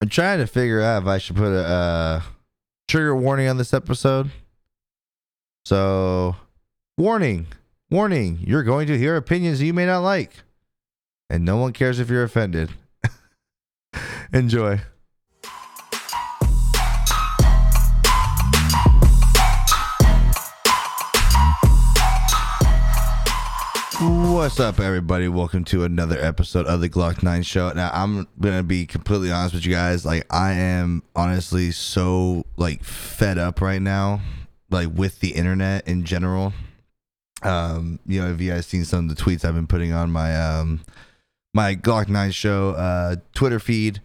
I'm trying to figure out if I should put a uh, trigger warning on this episode. So, warning, warning, you're going to hear opinions you may not like. And no one cares if you're offended. Enjoy. What's up, everybody? Welcome to another episode of the Glock 9 Show. Now, I'm gonna be completely honest with you guys. Like, I am honestly so like fed up right now, like with the internet in general. Um, you know, if you guys seen some of the tweets I've been putting on my um my Glock 9 Show uh Twitter feed,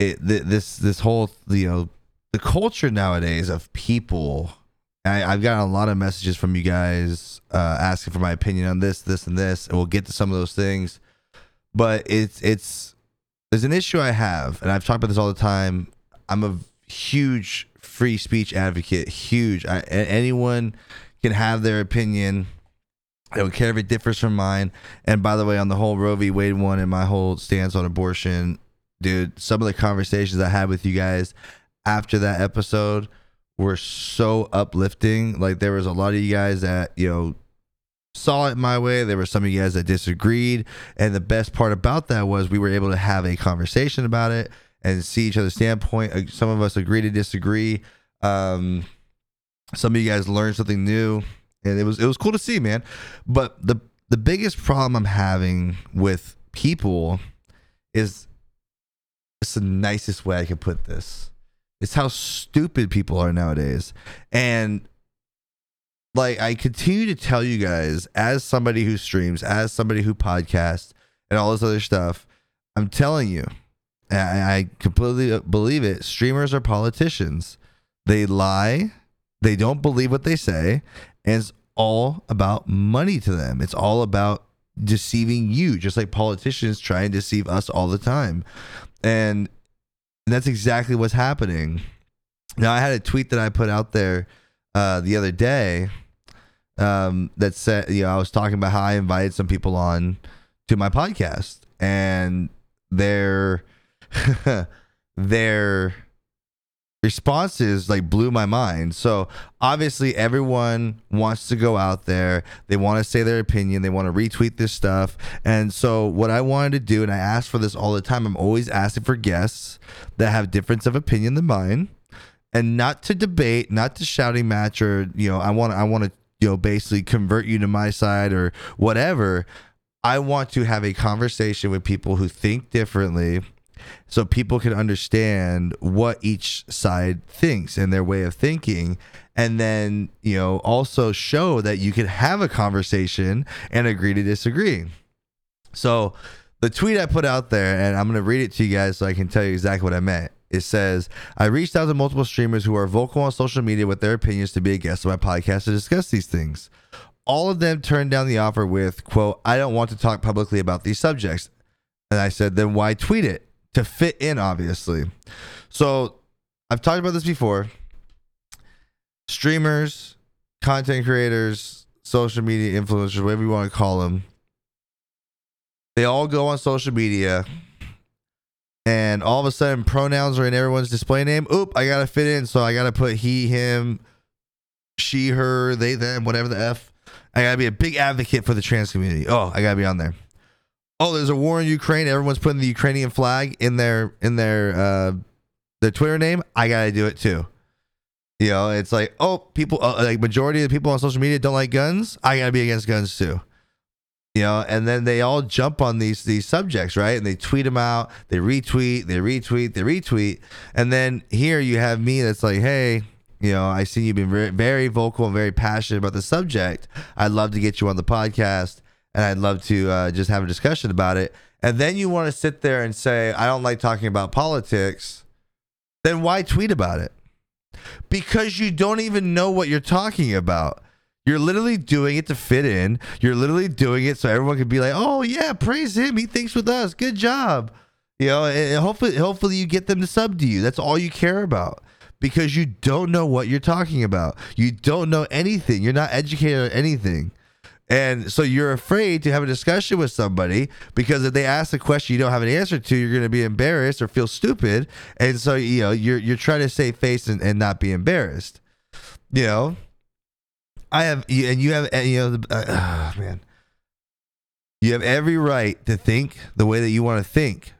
it th- this this whole you know the culture nowadays of people I, I've gotten a lot of messages from you guys uh, asking for my opinion on this, this, and this, and we'll get to some of those things. But it's it's there's an issue I have, and I've talked about this all the time. I'm a huge free speech advocate. Huge. I, anyone can have their opinion. I don't care if it differs from mine. And by the way, on the whole Roe v. Wade one and my whole stance on abortion, dude, some of the conversations I had with you guys after that episode were so uplifting. Like there was a lot of you guys that, you know, saw it my way. There were some of you guys that disagreed. And the best part about that was we were able to have a conversation about it and see each other's standpoint. Some of us agree to disagree. Um, some of you guys learned something new. And it was it was cool to see, man. But the the biggest problem I'm having with people is it's the nicest way I could put this it's how stupid people are nowadays. And like I continue to tell you guys, as somebody who streams, as somebody who podcasts, and all this other stuff, I'm telling you, I, completely believe it. Streamers are politicians. They lie. They don't believe what they say, and it's all about money to them. It's all about deceiving you, just like politicians try and deceive us all the time. And and that's exactly what's happening. Now, I had a tweet that I put out there uh, the other day um, that said, you know, I was talking about how I invited some people on to my podcast, and their their responses like blew my mind. So obviously everyone wants to go out there. They want to say their opinion. They want to retweet this stuff. And so what I wanted to do, and I ask for this all the time, I'm always asking for guests that have difference of opinion than mine. And not to debate, not to shouting match or, you know, I want I want to, you know, basically convert you to my side or whatever. I want to have a conversation with people who think differently so people can understand what each side thinks and their way of thinking. And then you know also show that you can have a conversation and agree to disagree. So the tweet i put out there and i'm going to read it to you guys so i can tell you exactly what i meant. It says i reached out to multiple streamers who are vocal on social media with their opinions to be a guest on my podcast to discuss these things. All of them turned down the offer with quote i don't want to talk publicly about these subjects and i said then why tweet it to fit in, obviously. So I've talked about this before. Streamers, content creators, social media influencers, whatever you want to call them, they all go on social media and all of a sudden pronouns are in everyone's display name. Oop, I gotta fit in, so I gotta put he, him, she, her, they, them, whatever the F. I gotta be a big advocate for the trans community. Oh, I gotta be on there oh, there's a war in Ukraine. Everyone's putting the Ukrainian flag in their in their uh, their Twitter name. I gotta do it too. You know, it's like, oh, people uh, like majority of the people on social media don't like guns. I gotta be against guns too. You know, and then they all jump on these these subjects, right? And they tweet them out. They retweet. They retweet. They retweet. And then here you have me that's like, hey, you know, I see you've been very, very vocal and very passionate about the subject. I'd love to get you on the podcast and I'd love to uh, just have a discussion about it. And then you want to sit there and say, I don't like talking about politics, then why tweet about it? Because you don't even know what you're talking about. You're literally doing it to fit in. You're literally doing it so everyone can be like, "Oh yeah, praise him. He thinks with us. Good job." You know, and hopefully, hopefully you get them to sub to you. That's all you care about because you don't know what you're talking about. You don't know anything. You're not educated on anything And so you're afraid to have a discussion with somebody because if they ask a question you don't have an answer to, you're going to be embarrassed or feel stupid. And so, you know, you're, you're trying to save face and, and not be embarrassed. You know, I have, and you have, and you know, uh, man, you have every right to think the way that you want to think.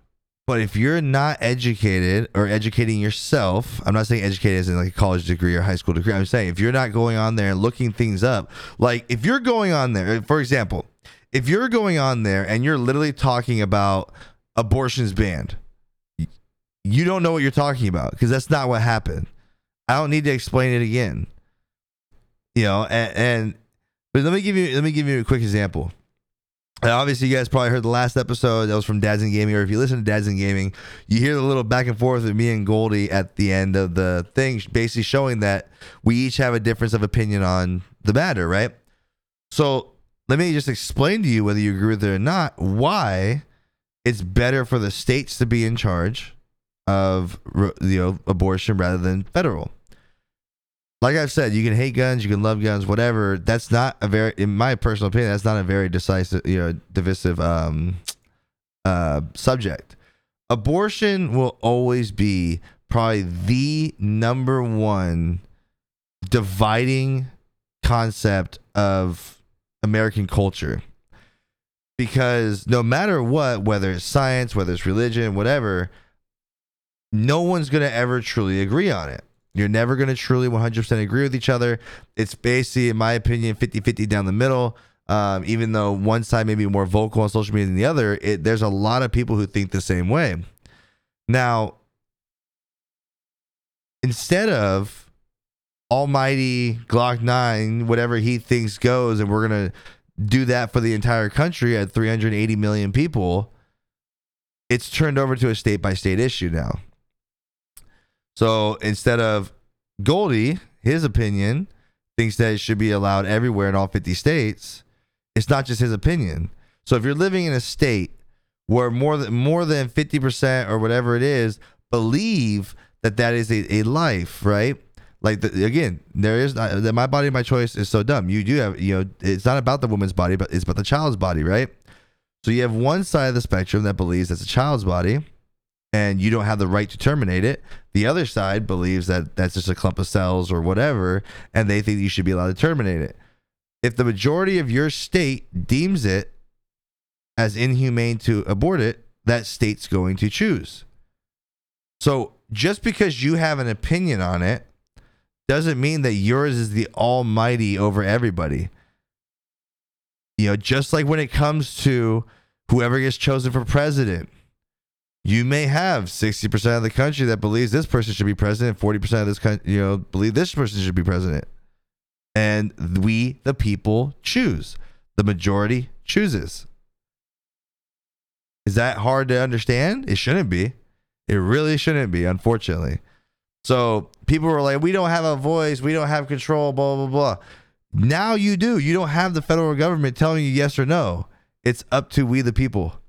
But if you're not educated or educating yourself, I'm not saying educated as in like a college degree or high school degree. I'm saying if you're not going on there and looking things up, like if you're going on there, for example, if you're going on there and you're literally talking about abortion's banned, you don't know what you're talking about because that's not what happened. I don't need to explain it again. You know, and, and but let me give you let me give you a quick example. And obviously, you guys probably heard the last episode that was from Dads and Gaming, or if you listen to Dads and Gaming, you hear the little back and forth with me and Goldie at the end of the thing, basically showing that we each have a difference of opinion on the matter, right? So let me just explain to you whether you agree with it or not, why it's better for the states to be in charge of you know abortion rather than federal like I've said, you can hate guns, you can love guns, whatever. That's not a very, in my personal opinion, that's not a very decisive, you know, divisive um, uh, subject. Abortion will always be probably the number one dividing concept of American culture. Because no matter what, whether it's science, whether it's religion, whatever, no one's going to ever truly agree on it you're never going to truly 100% agree with each other. It's basically, in my opinion, 50 50 down the middle. Um, even though one side may be more vocal on social media than the other, it, there's a lot of people who think the same way. Now, instead of almighty Glock 9, whatever he thinks goes, and we're going to do that for the entire country at 380 million people, it's turned over to a state by state issue now. So instead of Goldie, his opinion thinks that it should be allowed everywhere in all 50 states. It's not just his opinion. So if you're living in a state where more than more than 50% or whatever it is believe that that is a, a life, right? Like the, again, there is not, that my body, my choice is so dumb. You do have, you know, it's not about the woman's body, but it's about the child's body, right? So you have one side of the spectrum that believes that's a child's body, and you don't have the right to terminate it. The other side believes that that's just a clump of cells or whatever, and they think you should be allowed to terminate it. If the majority of your state deems it as inhumane to abort it, that state's going to choose. So just because you have an opinion on it doesn't mean that yours is the almighty over everybody. You know, just like when it comes to whoever gets chosen for president you may have 60% of the country that believes this person should be president 40% of this country you know believe this person should be president. And we the people choose. The majority chooses. Is that hard to understand? It shouldn't be. It really shouldn't be unfortunately. So people were like we don't have a voice. We don't have control blah blah blah. Now you do. You don't have the federal government telling you yes or no. It's up to we the people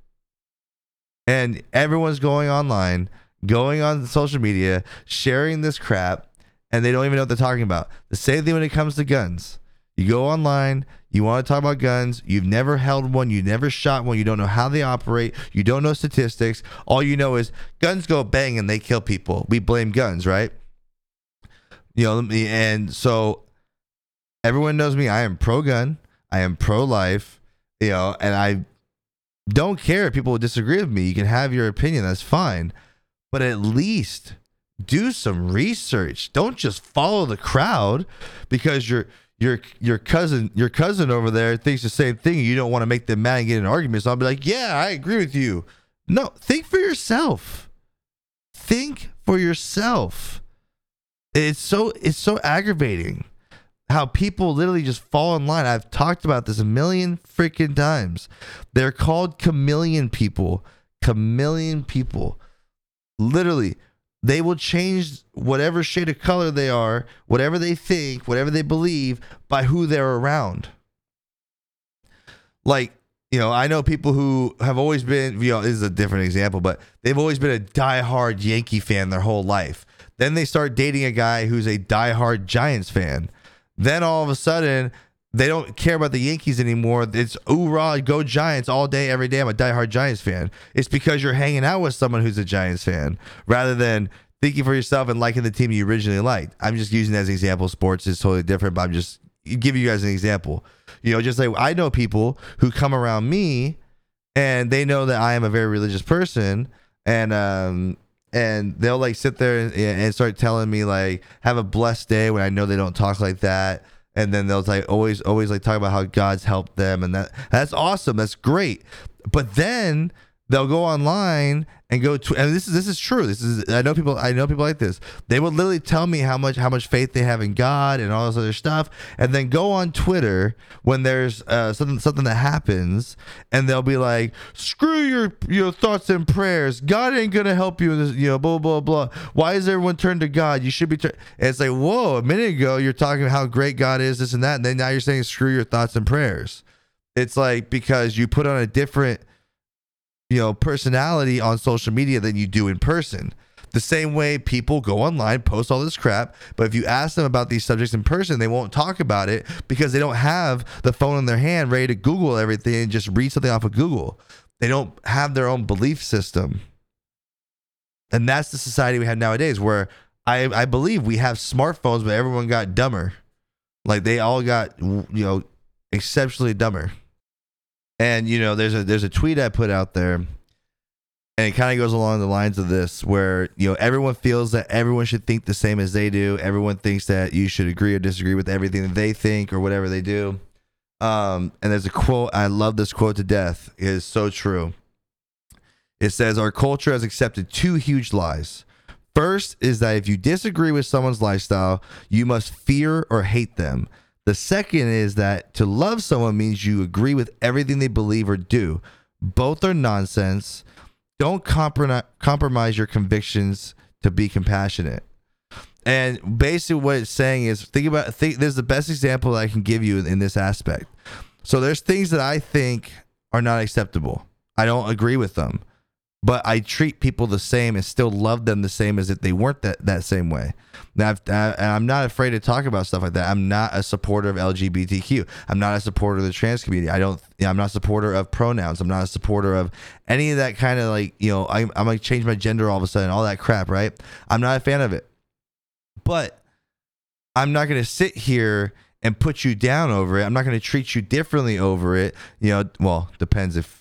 and everyone's going online, going on social media, sharing this crap, and they don't even know what they're talking about. The same thing when it comes to guns. You go online, you want to talk about guns, you've never held one, you never shot one, you don't know how they operate, you don't know statistics. All you know is guns go bang and they kill people. We blame guns, right? You know, and so everyone knows me. I am pro gun, I am pro life, you know, and I don't care if people disagree with me. You can have your opinion. That's fine. But at least do some research. Don't just follow the crowd because your your your cousin your cousin over there thinks the same thing. You don't want to make them mad and get in an argument. So I'll be like, yeah, I agree with you. No, think for yourself. Think for yourself. It's so it's so aggravating how people literally just fall in line. I've talked about this a million freaking times. They're called chameleon people. Chameleon people. Literally, they will change whatever shade of color they are, whatever they think, whatever they believe by who they're around. Like, you know, I know people who have always been, you know, this is a different example, but they've always been a diehard Yankee fan their whole life. Then they start dating a guy who's a diehard Giants fan then all of a sudden, they don't care about the Yankees anymore. It's oorah, go Giants all day, every day. I'm a diehard Giants fan. It's because you're hanging out with someone who's a Giants fan rather than thinking for yourself and liking the team you originally liked. I'm just using that as an example. Sports is totally different, but I'm just giving you guys an example. You know, just like I know people who come around me and they know that I am a very religious person and um and they'll like sit there and, and start telling me like have a blessed day when I know they don't talk like that. And then they'll like always always like talk about how God's helped them and that that's awesome. That's great. But then they'll go online and go to and this is this is true. This is i know people i know people like this. They will literally tell me how much how much faith they have in god and all this other stuff and then go on twitter when there's uh, something something that happens and they'll be like screw your your thoughts and prayers. God ain't gonna help you in this you know blah blah blah. Why is everyone turned to god? You should be tur-. and it's like whoa a minute ago you're talking about how great god is this and that and then now you're saying screw your thoughts and prayers. It's like because you put on a different you know, personality on social media than you do in person. The same way people go online, post all this crap, but if you ask them about these subjects in person, they won't talk about it because they don't have the phone in their hand ready to Google everything and just read something off of Google. They don't have their own belief system. And that's the society we have nowadays where I, I believe we have smartphones, but everyone got dumber. Like they all got, you know, exceptionally dumber. And you know, there's a there's a tweet I put out there, and it kind of goes along the lines of this, where you know everyone feels that everyone should think the same as they do. Everyone thinks that you should agree or disagree with everything that they think or whatever they do. Um, and there's a quote I love this quote to death. It is so true. It says our culture has accepted two huge lies. First is that if you disagree with someone's lifestyle, you must fear or hate them. The second is that to love someone means you agree with everything they believe or do. Both are nonsense. Don't compromise your convictions to be compassionate. And basically, what it's saying is think about think. There's the best example I can give you in this aspect. So there's things that I think are not acceptable. I don't agree with them but I treat people the same and still love them the same as if they weren't that, that same way. Now, I, am not afraid to talk about stuff like that. I'm not a supporter of LGBTQ. I'm not a supporter of the trans community. I don't. I'm not a supporter of pronouns. I'm not a supporter of any of that kind of like you know. I, I'm gonna change my gender all of a sudden. All that crap, right? I'm not a fan of it. But I'm not gonna sit here and put you down over it. I'm not gonna treat you differently over it. You know, well, depends if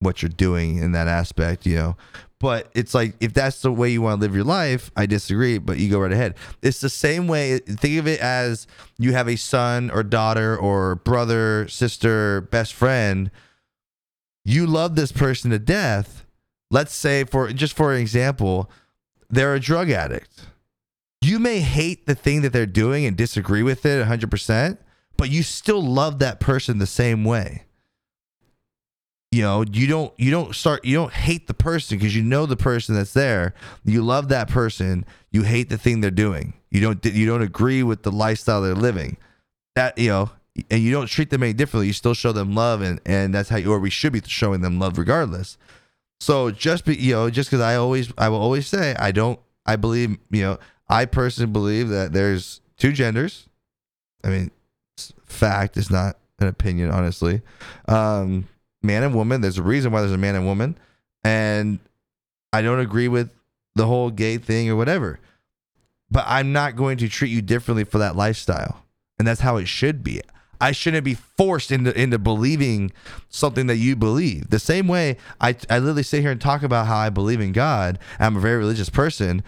what you're doing in that aspect, you know. But it's like if that's the way you want to live your life, I disagree, but you go right ahead. It's the same way think of it as you have a son or daughter or brother, sister, best friend. You love this person to death. Let's say for just for an example, they're a drug addict. You may hate the thing that they're doing and disagree with it 100%, but you still love that person the same way you know you don't you don't start you don't hate the person because you know the person that's there. You love that person. You hate the thing they're doing. You don't you don't agree with the lifestyle they're living. That you know and you don't treat them any differently. You still show them love and and that's how you or we should be showing them love regardless. So just be you know just because i always i will always say i don't i believe you know i personally believe that there's two genders. I mean fact is not an opinion honestly. Um man and woman. There's a reason why there's a man and woman. And I don't agree with the whole gay thing or whatever. But I'm not going to treat you differently for that lifestyle. And that's how it should be. I shouldn't be forced into into believing something that you believe. The same way I I literally sit here and talk about how I believe in God. I'm a very religious person,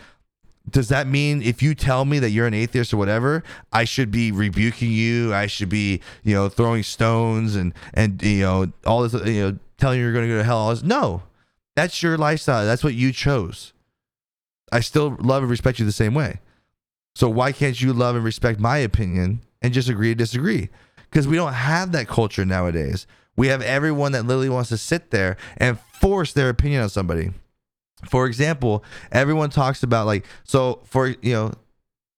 does that mean if you tell me that you're an atheist or whatever, I should be rebuking you? I should be, you know, throwing stones and and you know all this, you know, telling you you're going to go to hell. All this. No, that's your lifestyle. That's what you chose. I still love and respect you the same way. So why can't you love and respect my opinion and just agree to disagree? Because we don't have that culture nowadays. We have everyone that literally wants to sit there and force their opinion on somebody for example, everyone talks about like so for you know,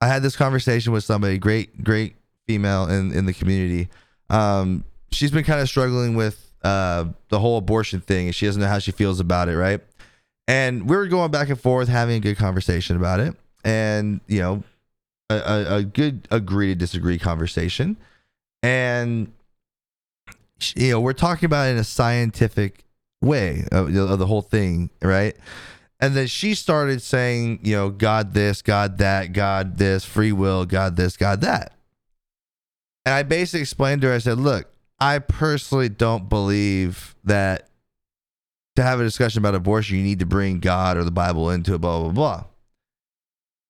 I had this conversation with somebody, great, great female in in the community. Um, she's been kind of struggling with uh the whole abortion thing, and she doesn't know how she feels about it, right? And we were going back and forth, having a good conversation about it, and you know, a, a, a good agree to disagree conversation. and you know we're talking about it in a scientific way of, of the whole thing, right? And then she started saying, you know, God this, God that, God this, free will, God this, God that. And I basically explained to her, I said, look, I personally don't believe that to have a discussion about abortion, you need to bring God or the Bible into it, blah, blah, blah.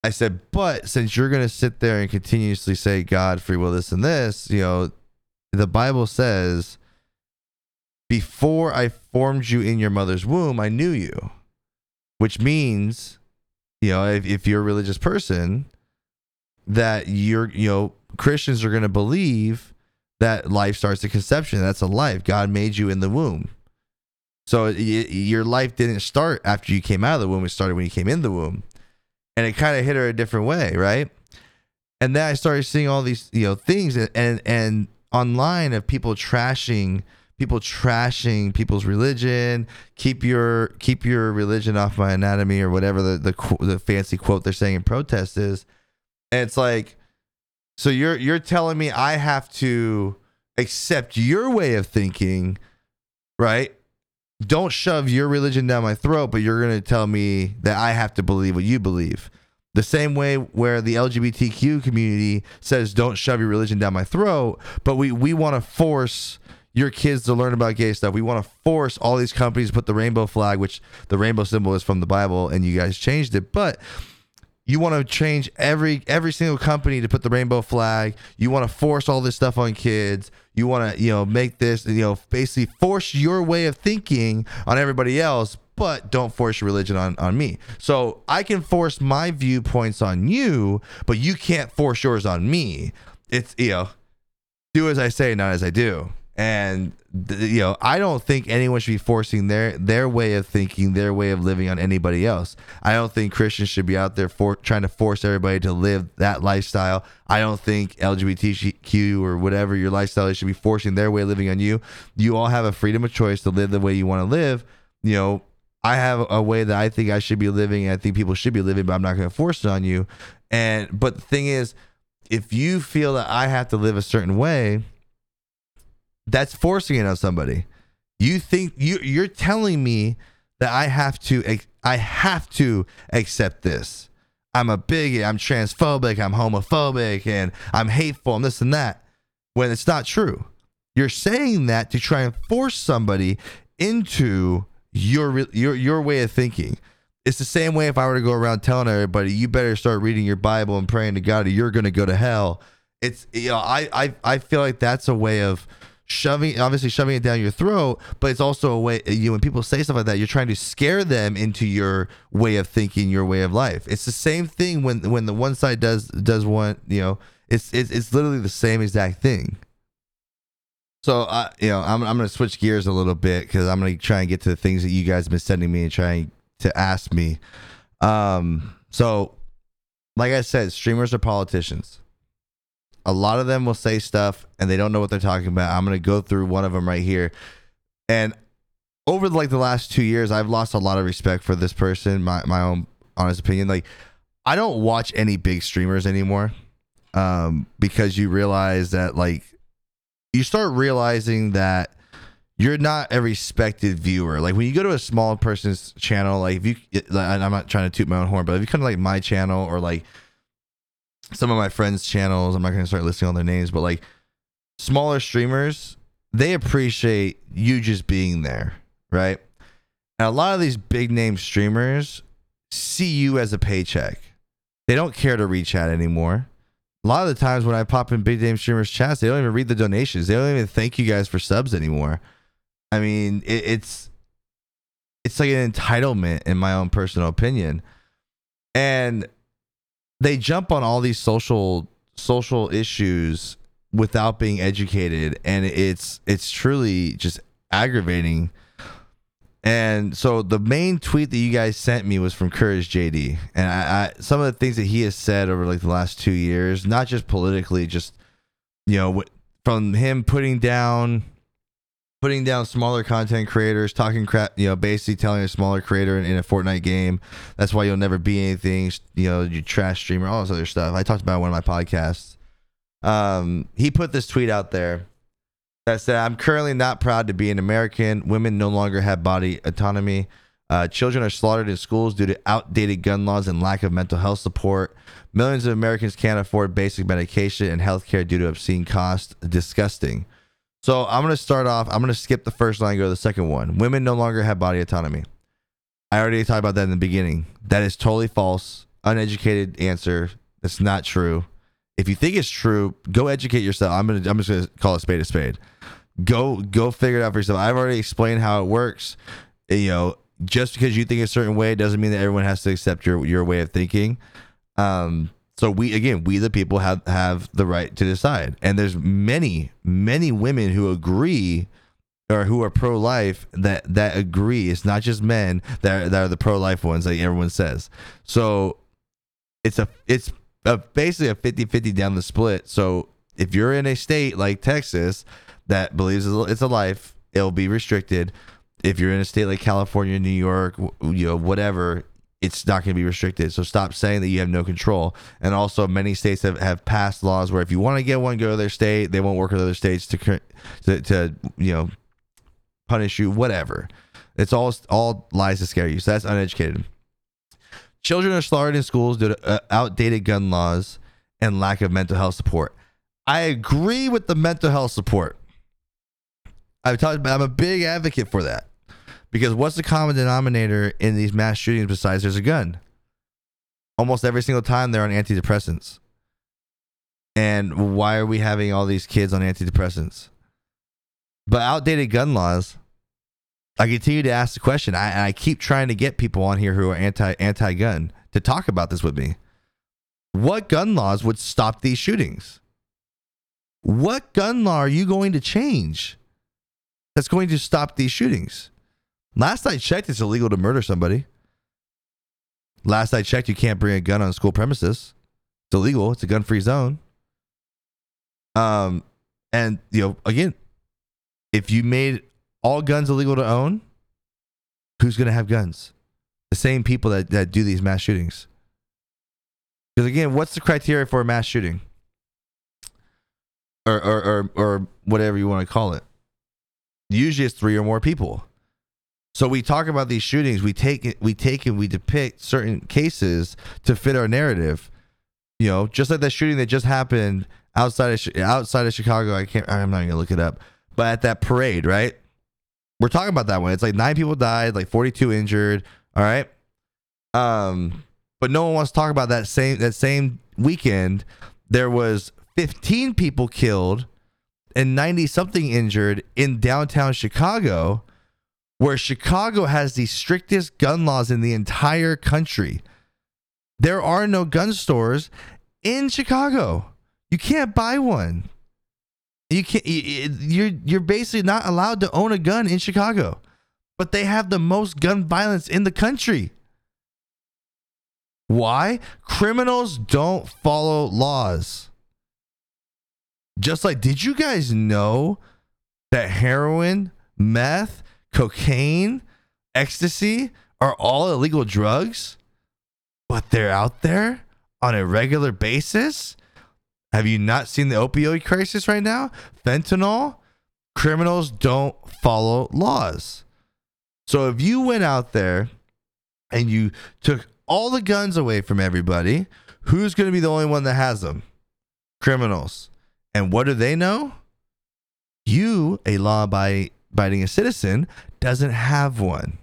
I said, but since you're going to sit there and continuously say God, free will, this and this, you know, the Bible says, before I formed you in your mother's womb, I knew you which means, you know, if, if you're a religious person, that you're, you know, Christians are going to believe that life starts at conception. That's a life. God made you in the womb. So y- your life didn't start after you came out of the womb. It started when you came in the womb. And it kind of hit her a different way, right? And then I started seeing all these, you know, things and and, and online of people trashing people trashing people's religion. Keep your keep your religion off my anatomy or whatever the the, the fancy quote they're saying in protest is. And it's like, so you're you're telling me I have to accept your way of thinking, right? Don't shove your religion down my throat, but you're to tell me that I have to believe what you believe. The same way where the LGBTQ community says don't shove your religion down my throat, but we we want to force your kids to learn about gay stuff. We want to force all these companies to put the rainbow flag, which the rainbow symbol is from the Bible, and you guys changed it. But you want to change every every single company to put the rainbow flag. You want to force all this stuff on kids. You want to you know make this you know basically force your way of thinking on everybody else, but don't force your religion on on me. So I can force my viewpoints on you, but you can't force yours on me. It's you know do as I say, not as I do and you know i don't think anyone should be forcing their their way of thinking their way of living on anybody else. I don't think christians should be out there for trying to force everybody to live that lifestyle. I don't think lgbtq or whatever your lifestyle is should be forcing their way of living on you. You all have a freedom of choice to live the way you want to live. You know i have a way that i think i should be living and i think people should be living but i'm not going to force it on you. And but the thing is if you feel that i have to live a certain way that's forcing it on somebody. You think you you're telling me that I have to I have to accept this. I'm a bigot, I'm transphobic, I'm homophobic, and I'm hateful, and this and that. When it's not true. You're saying that to try and force somebody into your your your way of thinking. It's the same way if I were to go around telling everybody, you better start reading your Bible and praying to God, or you're going to go to hell. It's you know, I I I feel like that's a way of shoving obviously shoving it down your throat but it's also a way you know, when people say stuff like that you're trying to scare them into your way of thinking your way of life. It's the same thing when when the one side does does one you know it's it's, it's literally the same exact thing. So I, you know, I'm I'm gonna switch gears a little bit because I'm gonna try and get to the things that you guys have been sending me and trying to ask me. Um, so, like I said, streamers are politicians a lot of them will say stuff and they don't know what they're talking about. I'm going to go through one of them right here. And over like the last 2 years, I've lost a lot of respect for this person, my my own honest opinion. Like I don't watch any big streamers anymore. Um because you realize that like you start realizing that you're not a respected viewer. Like when you go to a small person's channel, like if you, I'm not trying to toot my own horn, but if you come to like my channel or like some of my friends' channels. I'm not going to start listing all their names, but like smaller streamers, they appreciate you just being there, right? And a lot of these big name streamers see you as a paycheck. They don't care to reach out anymore. A lot of the times when I pop in big name streamers chats, they don't even read the donations. They don't even thank you guys for subs anymore. I mean, it, it's it's like an entitlement in my own personal opinion. And they jump on all these social social issues without being educated and it's it's truly just aggravating. And so the main tweet that you guys sent me was from Courage JD, and I, I, some of the things that he has said over like the last two years, not just politically, just you know, from him putting down putting down smaller content creators, talking crap, you know, basically telling a smaller creator in, in, a Fortnite game, that's why you'll never be anything, you know, you trash streamer, all this other stuff. I talked about one of my podcasts. Um, he put this tweet out there that said, "I'm currently not proud to be an American. Women no longer have body autonomy. Uh, children are slaughtered in schools due to outdated gun laws and lack of mental health support. Millions of Americans can't afford basic medication and health care due to obscene costs. Disgusting." So I'm gonna start off. I'm gonna skip the first line, go to the second one. Women no longer have body autonomy. I already talked about that in the beginning. That is totally false, uneducated answer. That's not true. If you think it's true, go educate yourself. I'm gonna I'm just gonna call a spade a spade. Go go figure it out for yourself. I've already explained how it works. You know, just because you think a certain way doesn't mean that everyone has to accept your your way of thinking. Um, so we again, we the people have have the right to decide. And there's many many women who agree or who are pro life that that agree. It's not just men that are, that are the pro life ones like everyone says. So it's a it's a, basically a 50-50 down the split. So if you're in a state like Texas that believes it's a life, it'll be restricted. If you're in a state like California, New York, you know, whatever, it's not going to be restricted. So stop saying that you have no control. And also, many states have, have passed laws where if you want to get one, go to their state. They won't work with other states to, to, to you know, punish you, whatever. It's all all lies to scare you. So that's uneducated. Children are slaughtered in schools due to uh, outdated gun laws and lack of mental health support. I agree with the mental health support. I've talked about, I'm a big advocate for that. Because what's the common denominator in these mass shootings besides there's a gun? Almost every single time they're on antidepressants. And why are we having all these kids on antidepressants? But outdated gun laws I continue to ask the question. I, I keep trying to get people on here who are anti anti gun to talk about this with me. What gun laws would stop these shootings? What gun law are you going to change that's going to stop these shootings? Last I checked, it's illegal to murder somebody. Last I checked, you can't bring a gun on school premises. It's illegal. It's a gun-free zone. Um, and you know, again, if you made all guns illegal to own, who's going to have guns? The same people that, that do these mass shootings. Because again, what's the criteria for a mass shooting? Or, or, or, or whatever you want to call it. Usually it's three or more people. So we talk about these shootings. We take it, we take and we depict certain cases to fit our narrative. You know, just like that shooting that just happened outside of outside of Chicago. I can't. I'm not gonna look it up. But at that parade, right? We're talking about that one. It's like nine people died, like 42 injured. All right. Um, but no one wants to talk about that same that same weekend. There was 15 people killed and 90 something injured in downtown Chicago, where Chicago has the strictest gun laws in the entire country. There are no gun stores in Chicago. You can't buy one. You can't. You're you're basically not allowed to own a gun in Chicago, but they have the most gun violence in the country. Why? Criminals don't follow laws. Just like, did you guys know that heroin, meth, cocaine, ecstasy are all illegal drugs, but they're out there on a regular basis? Have you not seen the opioid crisis right now? Fentanyl, criminals don't follow laws. So if you went out there and you took all the guns away from everybody, who's going to be the only one that has them? Criminals. And what do they know? You, a law abiding citizen, doesn't have one.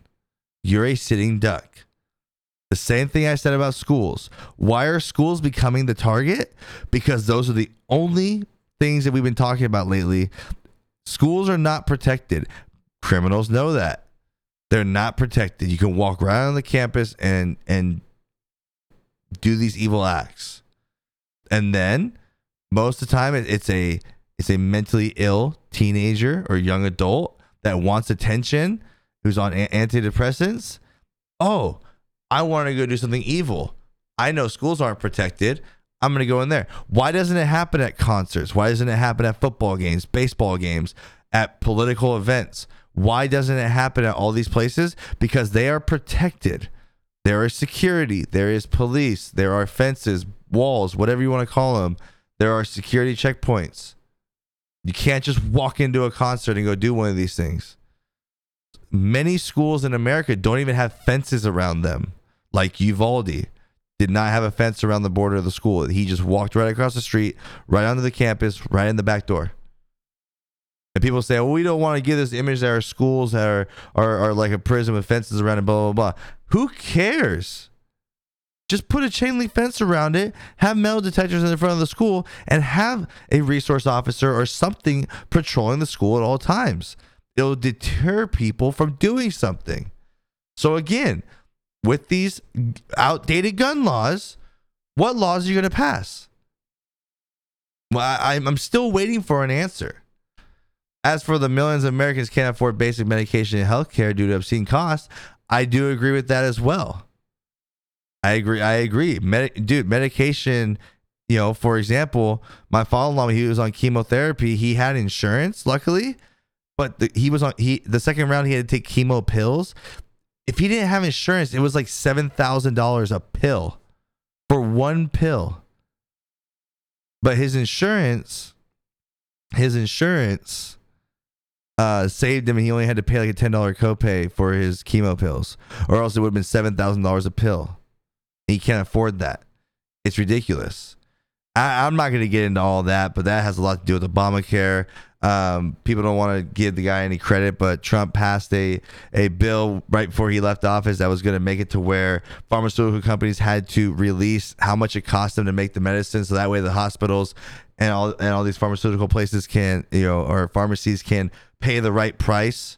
You're a sitting duck. The same thing I said about schools. Why are schools becoming the target? Because those are the only things that we've been talking about lately. Schools are not protected. Criminals know that. They're not protected. You can walk right on the campus and and do these evil acts. And then most of the time it's a it's a mentally ill teenager or young adult that wants attention who's on antidepressants. Oh, I want to go do something evil. I know schools aren't protected. I'm going to go in there. Why doesn't it happen at concerts? Why doesn't it happen at football games, baseball games, at political events? Why doesn't it happen at all these places? Because they are protected. There is security, there is police, there are fences, walls, whatever you want to call them. There are security checkpoints. You can't just walk into a concert and go do one of these things. Many schools in America don't even have fences around them, like Uvalde did not have a fence around the border of the school. He just walked right across the street, right onto the campus, right in the back door. And people say, well, we don't want to give this image that our schools are, are, are like a prison with fences around it, blah, blah, blah. Who cares? Just put a chain link fence around it, have metal detectors in the front of the school, and have a resource officer or something patrolling the school at all times. It'll deter people from doing something. So, again, with these outdated gun laws, what laws are you going to pass? Well, I, I'm still waiting for an answer. As for the millions of Americans can't afford basic medication and health care due to obscene costs, I do agree with that as well. I agree. I agree. Medi- dude, medication, you know, for example, my father in law, he was on chemotherapy, he had insurance, luckily, but the, he was on, he, the second round, he had to take chemo pills if he didn't have insurance, it was like seven thousand dollars a pill for one pill. But his insurance, his insurance, uh, saved him, and he only had to pay like a ten dollar copay for his chemo pills, or else it would have been seven thousand dollars a pill. He can't afford that. It's ridiculous. I, I'm not going to get into all that, but that has a lot to do with Obamacare. Um, people don't want to give the guy any credit, but Trump passed a, a bill right before he left office that was going to make it to where pharmaceutical companies had to release how much it cost them to make the medicine, so that way the hospitals and all and all these pharmaceutical places can you know or pharmacies can pay the right price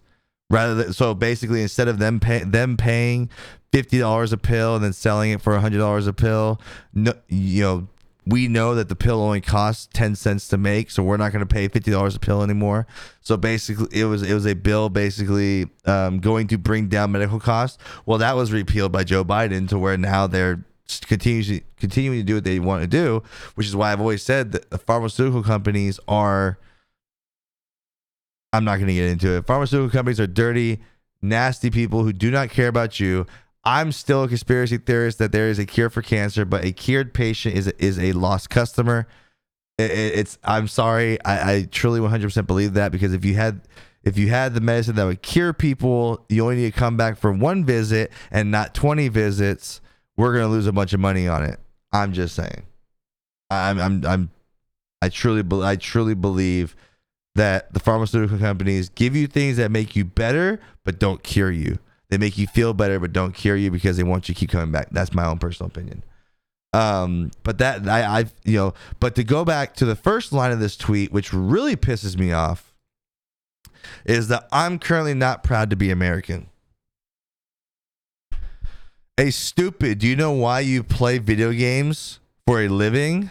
rather than so basically instead of them pay, them paying fifty dollars a pill and then selling it for hundred dollars a pill, no, you know we know that the pill only costs 10 cents to make so we're not going to pay $50 a pill anymore. So basically it was it was a bill basically um, going to bring down medical costs. Well that was repealed by joe biden to where now they're continuing continuing to do what they want to do which is why i've always said that the pharmaceutical companies are i'm not going to get into it pharmaceutical companies are dirty nasty people who do not care about you I'm still a conspiracy theorist that there is a cure for cancer, but a cured patient is is a lost customer. It, it, it's I'm sorry, I, I truly 100% believe that because if you had if you had the medicine that would cure people, you only need to come back for one visit and not 20 visits. We're gonna lose a bunch of money on it. I'm just saying. I'm I'm I'm I truly I truly believe that the pharmaceutical companies give you things that make you better but don't cure you. They make you feel better, but don't cure you because they want you to keep coming back. That's my own personal opinion. Um, but that I, I, you know, but to go back to the first line of this tweet, which really pisses me off, is that I'm currently not proud to be American. A stupid. Do you know why you play video games for a living,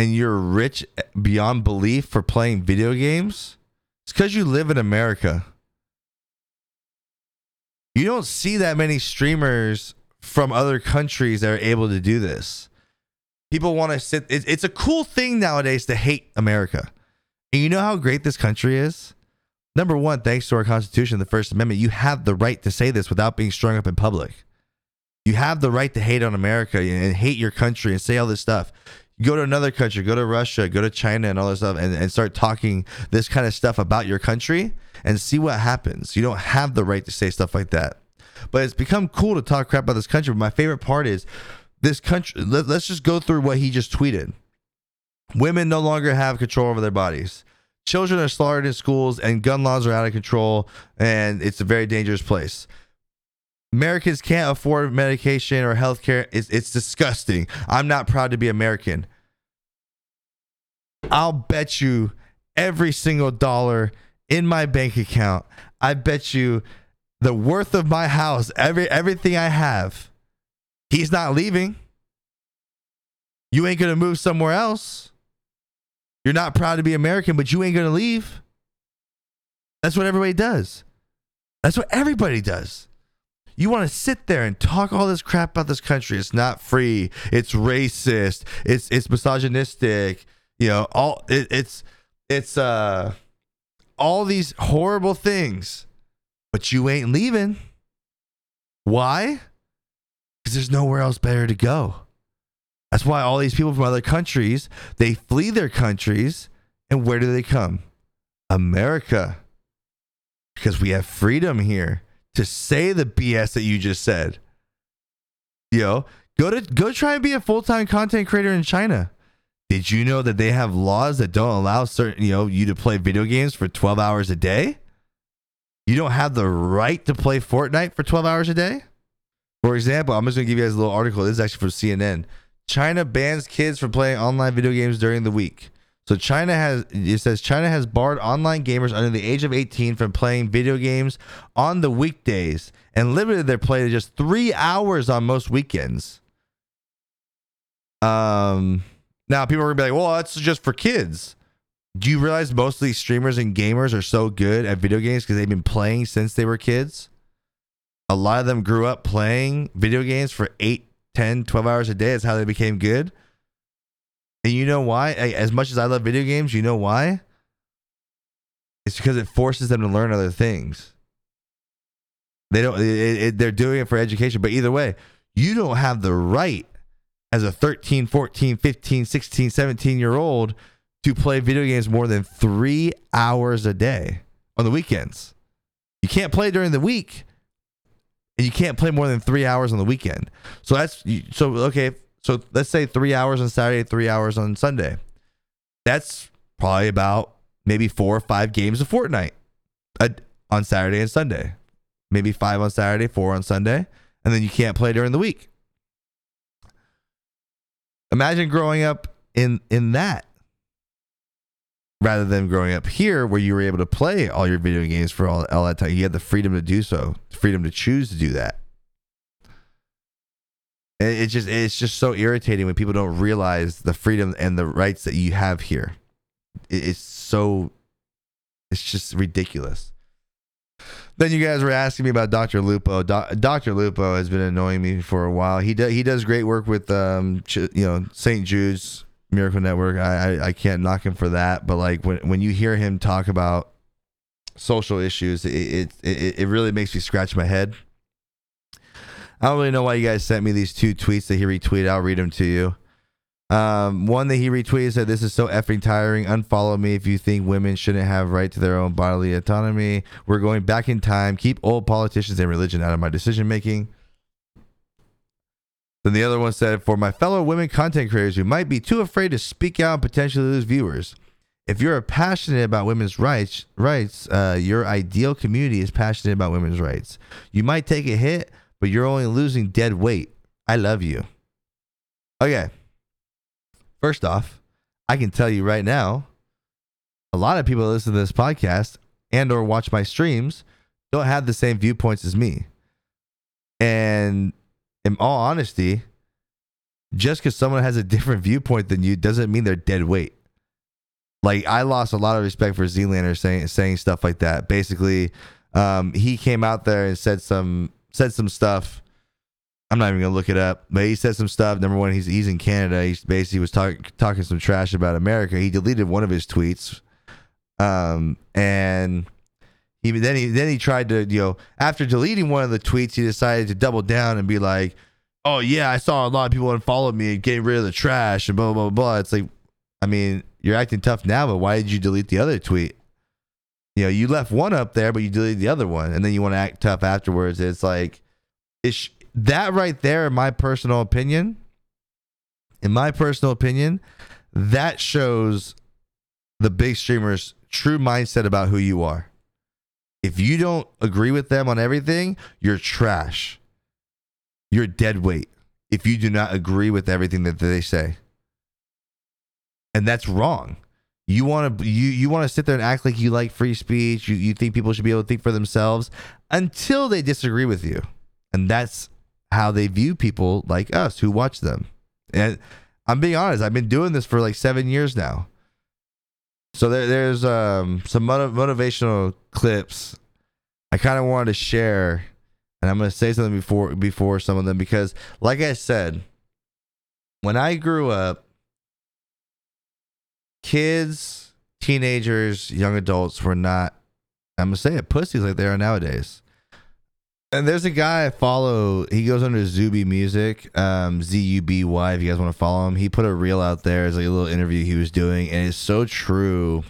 and you're rich beyond belief for playing video games? It's because you live in America you don't see that many streamers from other countries that are able to do this. People want to sit. It's a cool thing nowadays to hate America. And you know how great this country is? Number one, thanks to our Constitution, the First Amendment, you have the right to say this without being strung up in public. You have the right to hate on America and hate your country and say all this stuff. Go to another country, go to Russia, go to China and all this stuff, and, and start talking this kind of stuff about your country and see what happens. You don't have the right to say stuff like that. But it's become cool to talk crap about this country. But my favorite part is this country. Let, let's just go through what he just tweeted. Women no longer have control over their bodies. Children are slaughtered in schools, and gun laws are out of control, and it's a very dangerous place. Americans can't afford medication or health care. It's, it's disgusting. I'm not proud to be American. I'll bet you every single dollar in my bank account. I bet you the worth of my house, every everything I have. He's not leaving. You ain't gonna move somewhere else. You're not proud to be American, but you ain't gonna leave. That's what everybody does. That's what everybody does. You want to sit there and talk all this crap about this country. It's not free. It's racist. It's it's misogynistic. You know, all it, it's it's uh all these horrible things, but you ain't leaving. Why? Because there's nowhere else better to go. That's why all these people from other countries, they flee their countries and where do they come? America. Because we have freedom here to say the BS that you just said. Yo, go to go try and be a full-time content creator in China. Did you know that they have laws that don't allow certain, you know, you to play video games for 12 hours a day? You don't have the right to play Fortnite for 12 hours a day? For example, I'm just going to give you guys a little article. This is actually from CNN. China bans kids from playing online video games during the week. So China has it says China has barred online gamers under the age of 18 from playing video games on the weekdays and limited their play to just 3 hours on most weekends. Um now people are going to be like, "Well, that's just for kids." Do you realize most of these streamers and gamers are so good at video games because they've been playing since they were kids? A lot of them grew up playing video games for 8, 10, 12 hours a day. That's how they became good. And you know why? As much as I love video games, you know why? It's because it forces them to learn other things. They don't. It, it, they're doing it for education, but either way, you don't have the right as a 13, 14, 15, 16, 17 year old to play video games more than three hours a day on the weekends. You can't play during the week, and you can't play more than three hours on the weekend. So that's so okay. So let's say three hours on Saturday, three hours on Sunday. That's probably about maybe four or five games of Fortnite uh, on Saturday and Sunday. Maybe five on Saturday, four on Sunday, and then you can't play during the week. Imagine growing up in in that rather than growing up here where you were able to play all your video games for all, all that time. You had the freedom to do so, freedom to choose to do that. It's just it's just so irritating when people don't realize the freedom and the rights that you have here. It's so it's just ridiculous. Then you guys were asking me about Dr. Lupo. Do- Dr. Lupo has been annoying me for a while. He does he does great work with um you know St. Jude's Miracle Network. I, I, I can't knock him for that, but like when when you hear him talk about social issues, it it, it really makes me scratch my head I don't really know why you guys sent me these two tweets that he retweeted. I'll read them to you. Um, one that he retweeted said, "This is so effing tiring. Unfollow me if you think women shouldn't have right to their own bodily autonomy. We're going back in time. Keep old politicians and religion out of my decision making." Then the other one said, "For my fellow women content creators who might be too afraid to speak out and potentially lose viewers." If you're passionate about women's rights, rights, uh, your ideal community is passionate about women's rights. You might take a hit, but you're only losing dead weight. I love you. Okay. First off, I can tell you right now, a lot of people that listen to this podcast and or watch my streams don't have the same viewpoints as me. And in all honesty, just because someone has a different viewpoint than you doesn't mean they're dead weight. Like I lost a lot of respect for ZLaner saying saying stuff like that. Basically, um, he came out there and said some said some stuff. I'm not even gonna look it up, but he said some stuff. Number one, he's he's in Canada. He basically was talking talking some trash about America. He deleted one of his tweets, um, and he then he then he tried to you know after deleting one of the tweets, he decided to double down and be like, "Oh yeah, I saw a lot of people unfollow me and getting rid of the trash and blah blah blah." It's like, I mean, you're acting tough now, but why did you delete the other tweet? You know, you left one up there, but you deleted the other one, and then you want to act tough afterwards. It's like, it's that right there, in my personal opinion, in my personal opinion, that shows the big streamers' true mindset about who you are. If you don't agree with them on everything, you're trash. You're dead weight if you do not agree with everything that they say. And that's wrong. You want to you you want to sit there and act like you like free speech. You you think people should be able to think for themselves until they disagree with you, and that's how they view people like us who watch them. And I'm being honest. I've been doing this for like seven years now. So there, there's um, some motiv- motivational clips I kind of wanted to share, and I'm going to say something before before some of them because, like I said, when I grew up, kids, teenagers, young adults were not, I'm going to say it, pussies like they are nowadays. And there's a guy I follow. He goes under Zuby Music, um, Z U B Y. If you guys want to follow him, he put a reel out there as like a little interview he was doing, and it's so true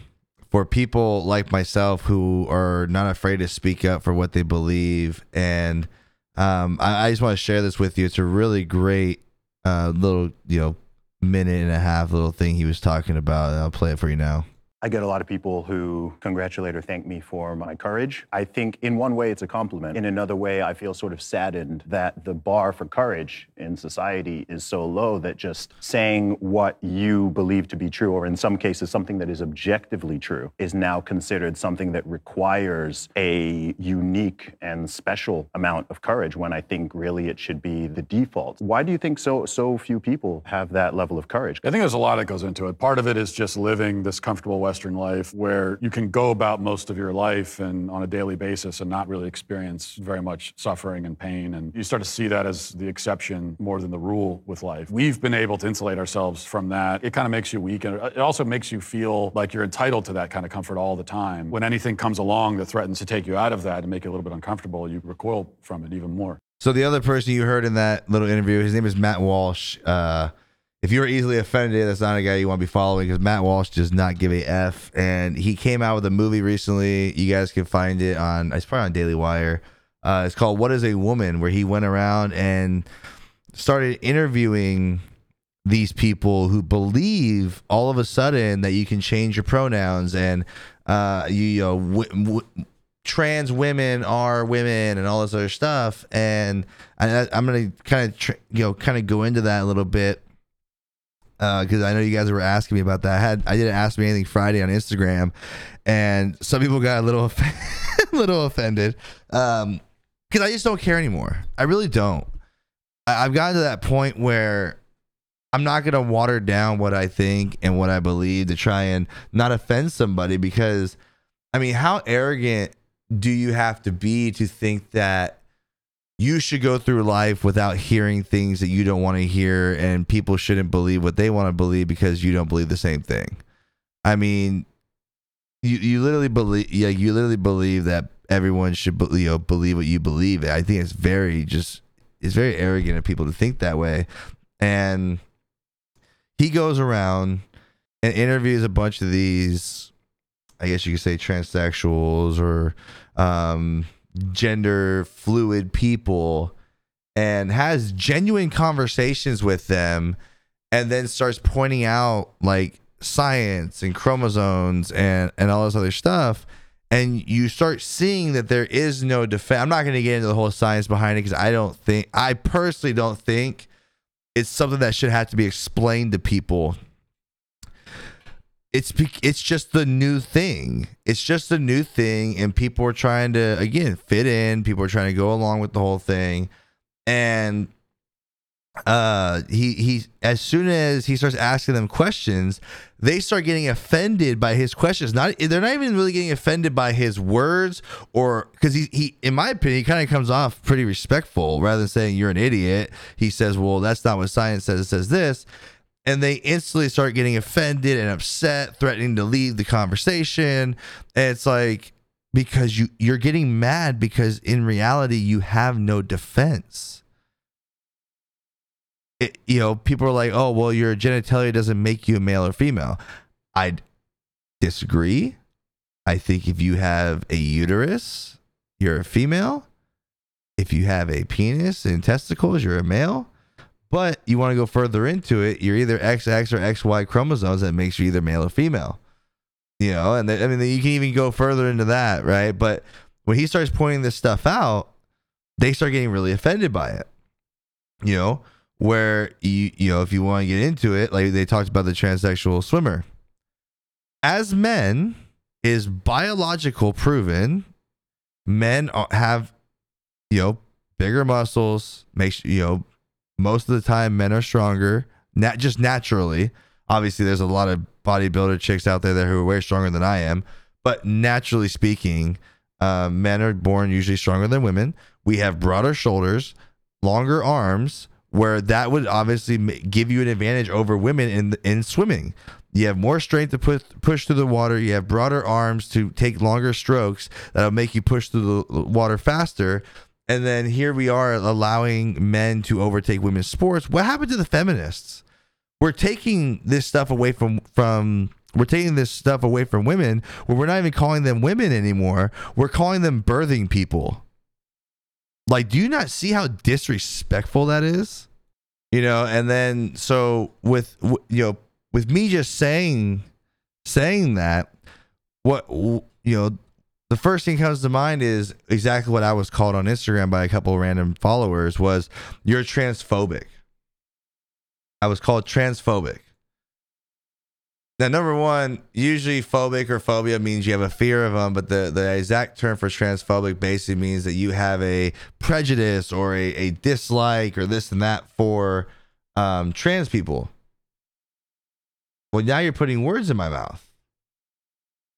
for people like myself who are not afraid to speak up for what they believe. And um, I, I just want to share this with you. It's a really great uh, little, you know, minute and a half little thing he was talking about. I'll play it for you now. I get a lot of people who congratulate or thank me for my courage. I think in one way it's a compliment. In another way, I feel sort of saddened that the bar for courage in society is so low that just saying what you believe to be true, or in some cases, something that is objectively true, is now considered something that requires a unique and special amount of courage when I think really it should be the default. Why do you think so so few people have that level of courage? I think there's a lot that goes into it. Part of it is just living this comfortable Western life where you can go about most of your life and on a daily basis and not really experience very much suffering and pain. And you start to see that as the exception more than the rule with life. We've been able to insulate ourselves from that. It kind of makes you weak and it also makes you feel like you're entitled to that kind of comfort all the time. When anything comes along that threatens to take you out of that and make you a little bit uncomfortable, you recoil from it even more. So the other person you heard in that little interview, his name is Matt Walsh. Uh, if you're easily offended, that's not a guy you want to be following because Matt Walsh does not give a f. And he came out with a movie recently. You guys can find it on. It's probably on Daily Wire. Uh, it's called "What Is a Woman," where he went around and started interviewing these people who believe all of a sudden that you can change your pronouns and uh, you, you know w- w- trans women are women and all this other stuff. And I, I'm gonna kind of tr- you know kind of go into that a little bit because uh, I know you guys were asking me about that. I had I didn't ask me anything Friday on Instagram, and some people got a little off- little offended because um, I just don't care anymore. I really don't. I- I've gotten to that point where I'm not gonna water down what I think and what I believe to try and not offend somebody because I mean, how arrogant do you have to be to think that you should go through life without hearing things that you don't want to hear and people shouldn't believe what they want to believe because you don't believe the same thing. I mean you you literally believe yeah you literally believe that everyone should you know, believe what you believe i think it's very just it's very arrogant of people to think that way. And he goes around and interviews a bunch of these i guess you could say transsexuals or um gender fluid people and has genuine conversations with them and then starts pointing out like science and chromosomes and and all this other stuff. And you start seeing that there is no defense i'm not going to get into the whole science behind it because i don't think i personally don't think it's something that should have to be explained to people it's it's just the new thing. It's just the new thing, and people are trying to again fit in. People are trying to go along with the whole thing, and uh, he he as soon as he starts asking them questions, they start getting offended by his questions. Not they're not even really getting offended by his words, or because he he in my opinion he kind of comes off pretty respectful rather than saying you're an idiot. He says, well, that's not what science says. It says this and they instantly start getting offended and upset, threatening to leave the conversation. And it's like because you you're getting mad because in reality you have no defense. It, you know, people are like, "Oh, well, your genitalia doesn't make you a male or female." I disagree. I think if you have a uterus, you're a female. If you have a penis and testicles, you're a male. But you want to go further into it, you're either XX or XY chromosomes that makes you either male or female. You know, and I mean, you can even go further into that, right? But when he starts pointing this stuff out, they start getting really offended by it. You know, where you you know, if you want to get into it, like they talked about the transsexual swimmer. As men, is biological proven men have you know bigger muscles, makes you know most of the time men are stronger, not just naturally. Obviously, there's a lot of bodybuilder chicks out there that who are way stronger than I am, but naturally speaking, uh, men are born usually stronger than women. We have broader shoulders, longer arms, where that would obviously give you an advantage over women in in swimming. You have more strength to push push through the water. You have broader arms to take longer strokes that'll make you push through the water faster And then here we are allowing men to overtake women's sports. What happened to the feminists? We're taking this stuff away from from we're taking this stuff away from women where we're not even calling them women anymore. We're calling them birthing people. Like, do you not see how disrespectful that is? You know, and then so with you know, with me just saying saying that what you know, the first thing comes to mind is exactly what I was called on Instagram by a couple of random followers was you're transphobic. I was called transphobic. Now, number one, usually phobic or phobia means you have a fear of them, but the, the exact term for transphobic basically means that you have a prejudice or a, a dislike or this and that for um, trans people. Well, now you're putting words in my mouth.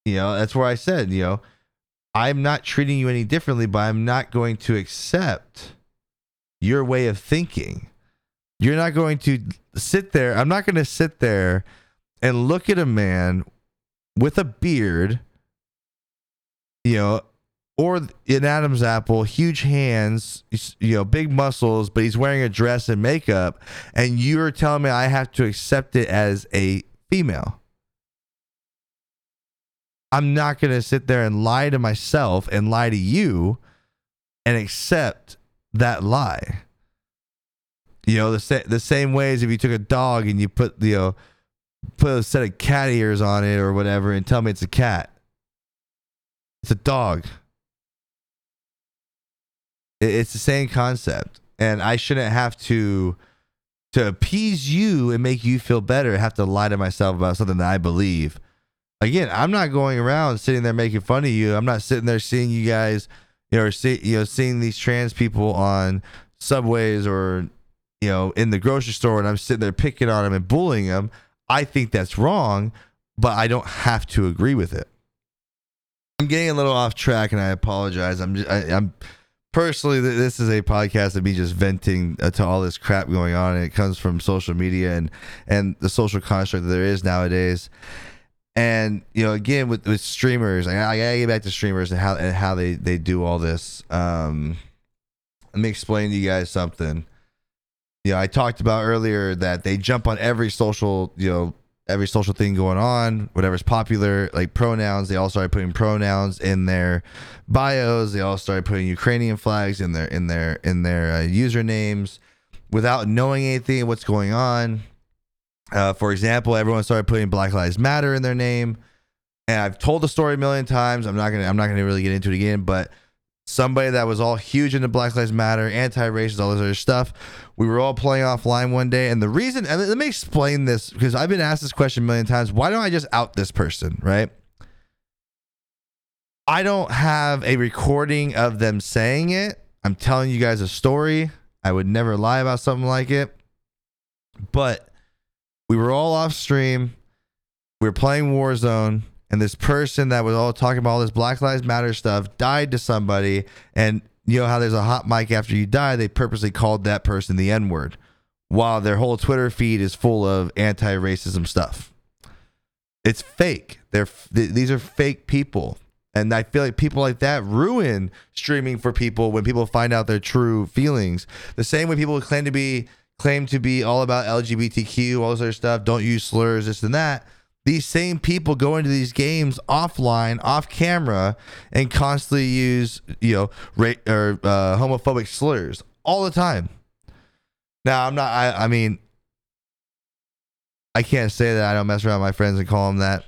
You know, that's where I said, you know, I'm not treating you any differently, but I'm not going to accept your way of thinking. You're not going to sit there. I'm not going to sit there and look at a man with a beard, you know, or an Adam's apple, huge hands, you know, big muscles, but he's wearing a dress and makeup, and you're telling me I have to accept it as a female. I'm not going to sit there and lie to myself and lie to you and accept that lie. You know, the, sa- the same way as if you took a dog and you put, you know, put a set of cat ears on it or whatever and tell me it's a cat. It's a dog. It's the same concept. And I shouldn't have to to appease you and make you feel better, have to lie to myself about something that I believe. Again, I'm not going around sitting there making fun of you. I'm not sitting there seeing you guys, you know, see, you know, seeing these trans people on subways or you know in the grocery store, and I'm sitting there picking on them and bullying them. I think that's wrong, but I don't have to agree with it. I'm getting a little off track, and I apologize. I'm just, I, am personally this is a podcast of me just venting uh, to all this crap going on, and it comes from social media and and the social construct that there is nowadays. And you know, again with, with streamers, I, I gotta get back to streamers and how and how they they do all this. Um, let me explain to you guys something you know, I talked about earlier that they jump on every social, you know, every social thing going on, whatever's popular, like pronouns. They all started putting pronouns in their bios. They all started putting Ukrainian flags in their in their in their uh, usernames without knowing anything what's going on. Uh, for example, everyone started putting Black Lives Matter in their name, and I've told the story a million times. I'm not gonna I'm not gonna really get into it again, but somebody that was all huge into Black Lives Matter, anti-racist, all this other stuff. We were all playing offline one day, and the reason, and let me explain this because I've been asked this question a million times. Why don't I just out this person, right? I don't have a recording of them saying it. I'm telling you guys a story. I would never lie about something like it. But we were all off stream. We were playing Warzone and this person that was all talking about all this Black Lives Matter stuff died to somebody, and you know how there's a hot mic after you die, they purposely called that person the N word, while their whole Twitter feed is full of anti-racism stuff. It's fake. They're th- these are fake people. And I feel like people like that ruin streaming for people when people find out their true feelings. The same way people claim to be claim to be all about LGBTQ, all this other stuff, don't use slurs, this and that these same people go into these games offline, off camera, and constantly use you know ra- or uh, homophobic slurs all the time. Now I'm not. I, I mean, I can't say that I don't mess around with my friends and call them that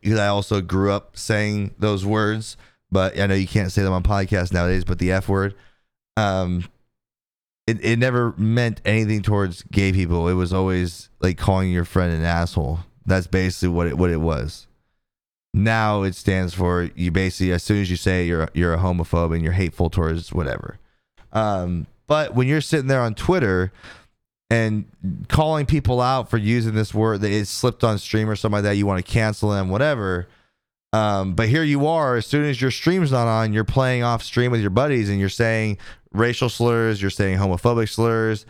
because I also grew up saying those words. But I know you can't say them on podcasts nowadays. But the F word, um, it it never meant anything towards gay people. It was always like calling your friend an asshole. That's basically what it what it was. Now it stands for you basically as soon as you say you're you're a homophobe and you're hateful towards whatever. Um, but when you're sitting there on Twitter and calling people out for using this word that it slipped on stream or something like that, you want to cancel them, whatever. Um, but here you are, as soon as your stream's not on, you're playing off stream with your buddies and you're saying racial slurs, you're saying homophobic slurs.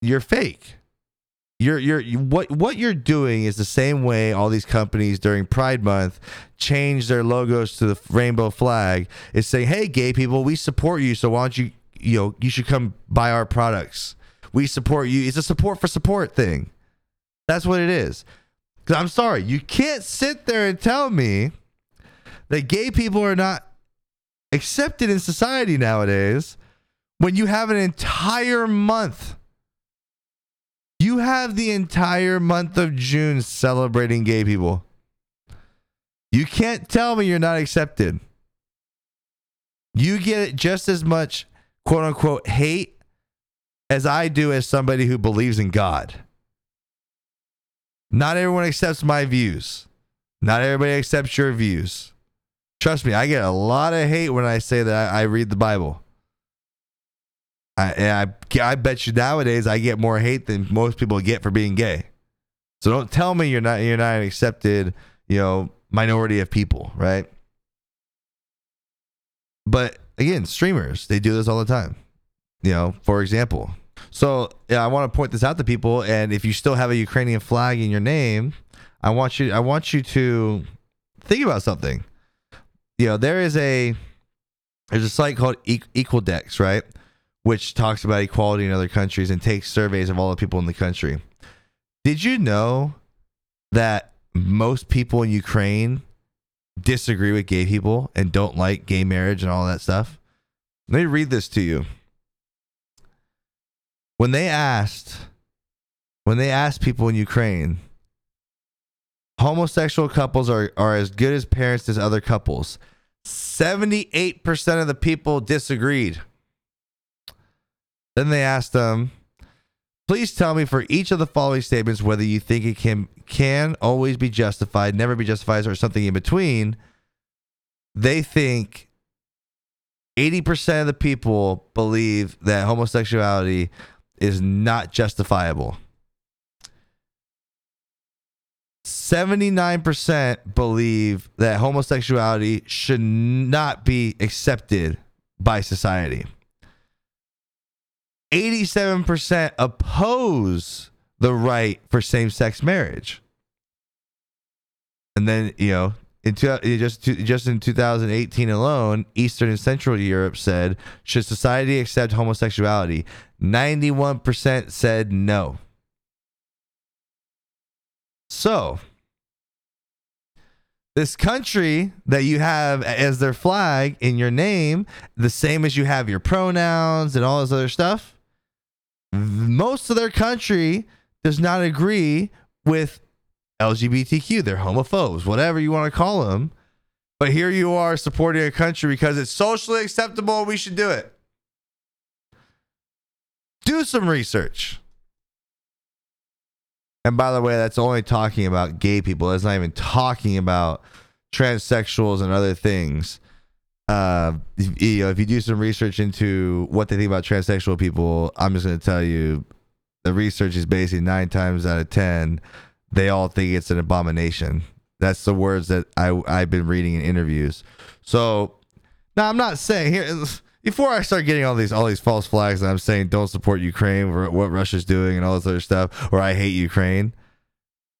You're fake. you're you're you, what what you're doing is the same way all these companies during Pride Month change their logos to the rainbow flag. Is saying, "Hey, gay people, we support you. So why don't you you know you should come buy our products. We support you. It's a support for support thing. That's what it is. Because I'm sorry, you can't sit there and tell me that gay people are not accepted in society nowadays when you have an entire month. You have the entire month of June celebrating gay people. You can't tell me you're not accepted. You get just as much quote unquote hate as I do as somebody who believes in God. Not everyone accepts my views. Not everybody accepts your views. Trust me, I get a lot of hate when I say that I, I read the Bible. I, I, I bet you nowadays I get more hate than most people get for being gay. So don't tell me you're not you're not an accepted, you know, minority of people, right? But again, streamers, they do this all the time. You know, for example. So yeah, I want to point this out to people. And if you still have a Ukrainian flag in your name, I want you I want you to think about something. You know, there is a there's a site called e- Equaldex, right? Which talks about equality in other countries and takes surveys of all the people in the country. Did you know that most people in Ukraine disagree with gay people and don't like gay marriage and all that stuff? Let me read this to you. When they asked, when they asked people in Ukraine, homosexual couples are, are as good as parents as other couples. 78% of the people disagreed. Then they asked them, please tell me for each of the following statements whether you think it can can always be justified, never be justified, or something in between. They think 80% of the people believe that homosexuality is not justifiable. 79% believe that homosexuality should not be accepted by society. 87% oppose the right for same-sex marriage. And then, you know, in just just in 2018 alone, Eastern and Central Europe said, "Should society accept homosexuality?" 91% said no. So, this country that you have as their flag in your name, the same as you have your pronouns and all this other stuff, most of their country does not agree with LGBTQ. They're homophobes, whatever you want to call them. But here you are supporting a country because it's socially acceptable we should do it. Do some research. And by the way, that's only talking about gay people. That's not even talking about transsexuals and other things. Uh, if, you know, if you do some research into what they think about transsexual people, I'm just going to tell you the research is basically nine times out of 10, they all think it's an abomination. That's the words that I, I've been reading in interviews. So now I'm not saying here before I start getting all these all these false flags and I'm saying don't support Ukraine or what Russia's doing and all this other stuff or I hate Ukraine.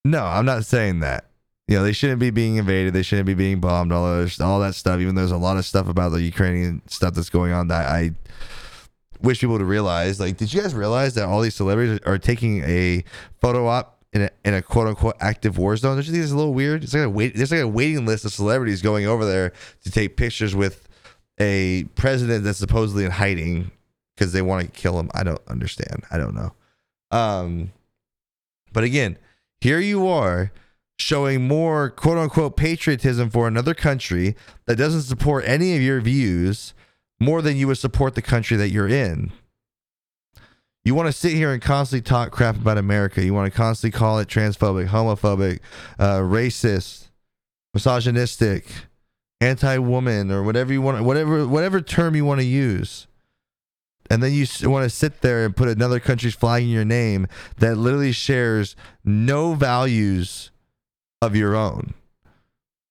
No, I'm not saying that. You know, they shouldn't be being invaded. They shouldn't be being bombed. All other, all that stuff. Even though there's a lot of stuff about the Ukrainian stuff that's going on that I wish people to realize. Like, did you guys realize that all these celebrities are taking a photo op in a, in a quote unquote active war zone? Don't you think it's a little weird? It's like a wait. There's like a waiting list of celebrities going over there to take pictures with a president that's supposedly in hiding because they want to kill him. I don't understand. I don't know. Um, but again, here you are showing more quote unquote patriotism for another country that doesn't support any of your views more than you would support the country that you're in. You want to sit here and constantly talk crap about America. You want to constantly call it transphobic, homophobic, uh, racist, misogynistic, anti-woman or whatever you want whatever whatever term you want to use. And then you want to sit there and put another country's flag in your name that literally shares no values of your own.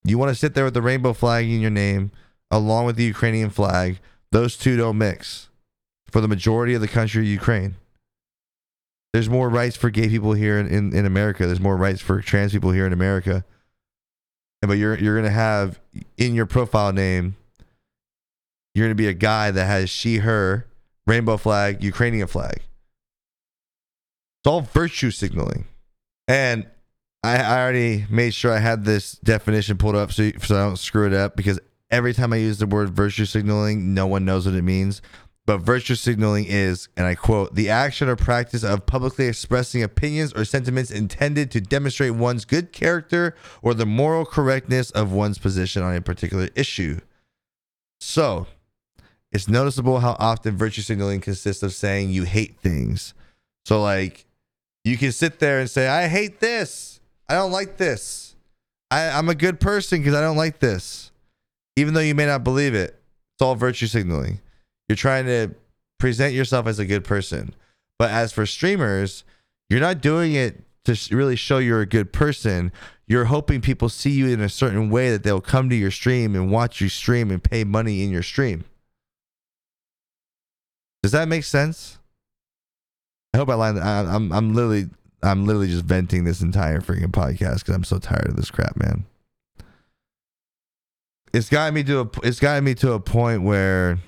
You want to sit there with the rainbow flag in your name along with the ukrainian flag. Those two don't mix for the majority of the country of ukraine There's more rights for gay people here in, in, in America. There's more rights for trans people here in America. And but you're you're gonna have in your profile name, you're gonna be a guy that has she, her, rainbow flag, Ukrainian flag. It's all virtue signaling. And I, I already made sure I had this definition pulled up so, so I don't screw it up because every time I use the word virtue signaling, no one knows what it means. But virtue signaling is, and I quote, the action or practice of publicly expressing opinions or sentiments intended to demonstrate one's good character or the moral correctness of one's position on a particular issue. So, it's noticeable how often virtue signaling consists of saying you hate things. So, like, you can sit there and say, I hate this. I don't like this. I, I'm a good person because I don't like this. Even though you may not believe it, it's all virtue signaling. You're trying to present yourself as a good person. But as for streamers, you're not doing it to really show you're a good person. You're hoping people see you in a certain way that they'll come to your stream and watch you stream and pay money in your stream. Does that make sense? I hope I lined. I, I'm I'm literally I'm literally just venting this entire freaking podcast because I'm so tired of this crap, man. It's gotten me to a it's gotten me to a point where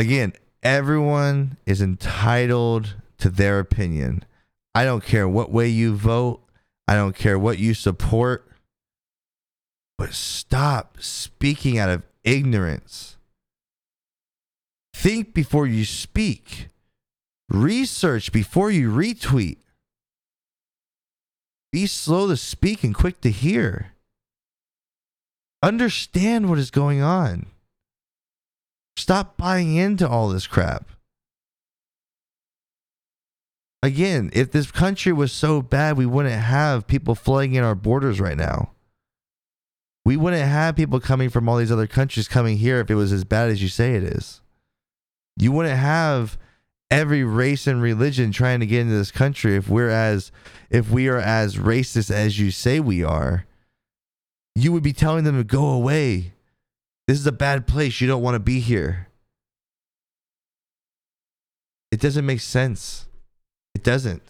again, everyone is entitled to their opinion. I don't care what way you vote. I don't care what you support. But stop speaking out of ignorance. Think before you speak. Research before you retweet. Be slow to speak and quick to hear. Understand what is going on. Stop buying into all this crap. Again, if this country was so bad, we wouldn't have people flooding in our borders right now. We wouldn't have people coming from all these other countries coming here if it was as bad as you say it is. You wouldn't have every race and religion trying to get into this country if we're as if we are as racist as you say we are. You would be telling them to go away. This is a bad place. You don't want to be here. It doesn't make sense. It doesn't.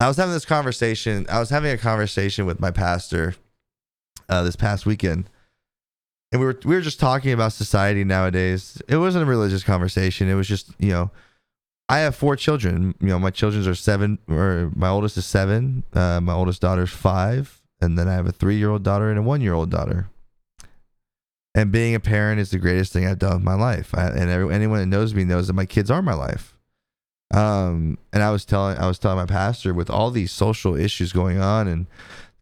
I was having this conversation. I was having a conversation with my pastor uh, this past weekend, and we were we were just talking about society nowadays. It wasn't a religious conversation. It was just you know, I have four children. You know, my children are seven, or my oldest is seven. Uh, my oldest daughter's five, and then I have a three year old daughter and a one year old daughter. And being a parent is the greatest thing I've done with my life. I, and every, anyone that knows me knows that my kids are my life. Um, and I was telling I was telling my pastor with all these social issues going on and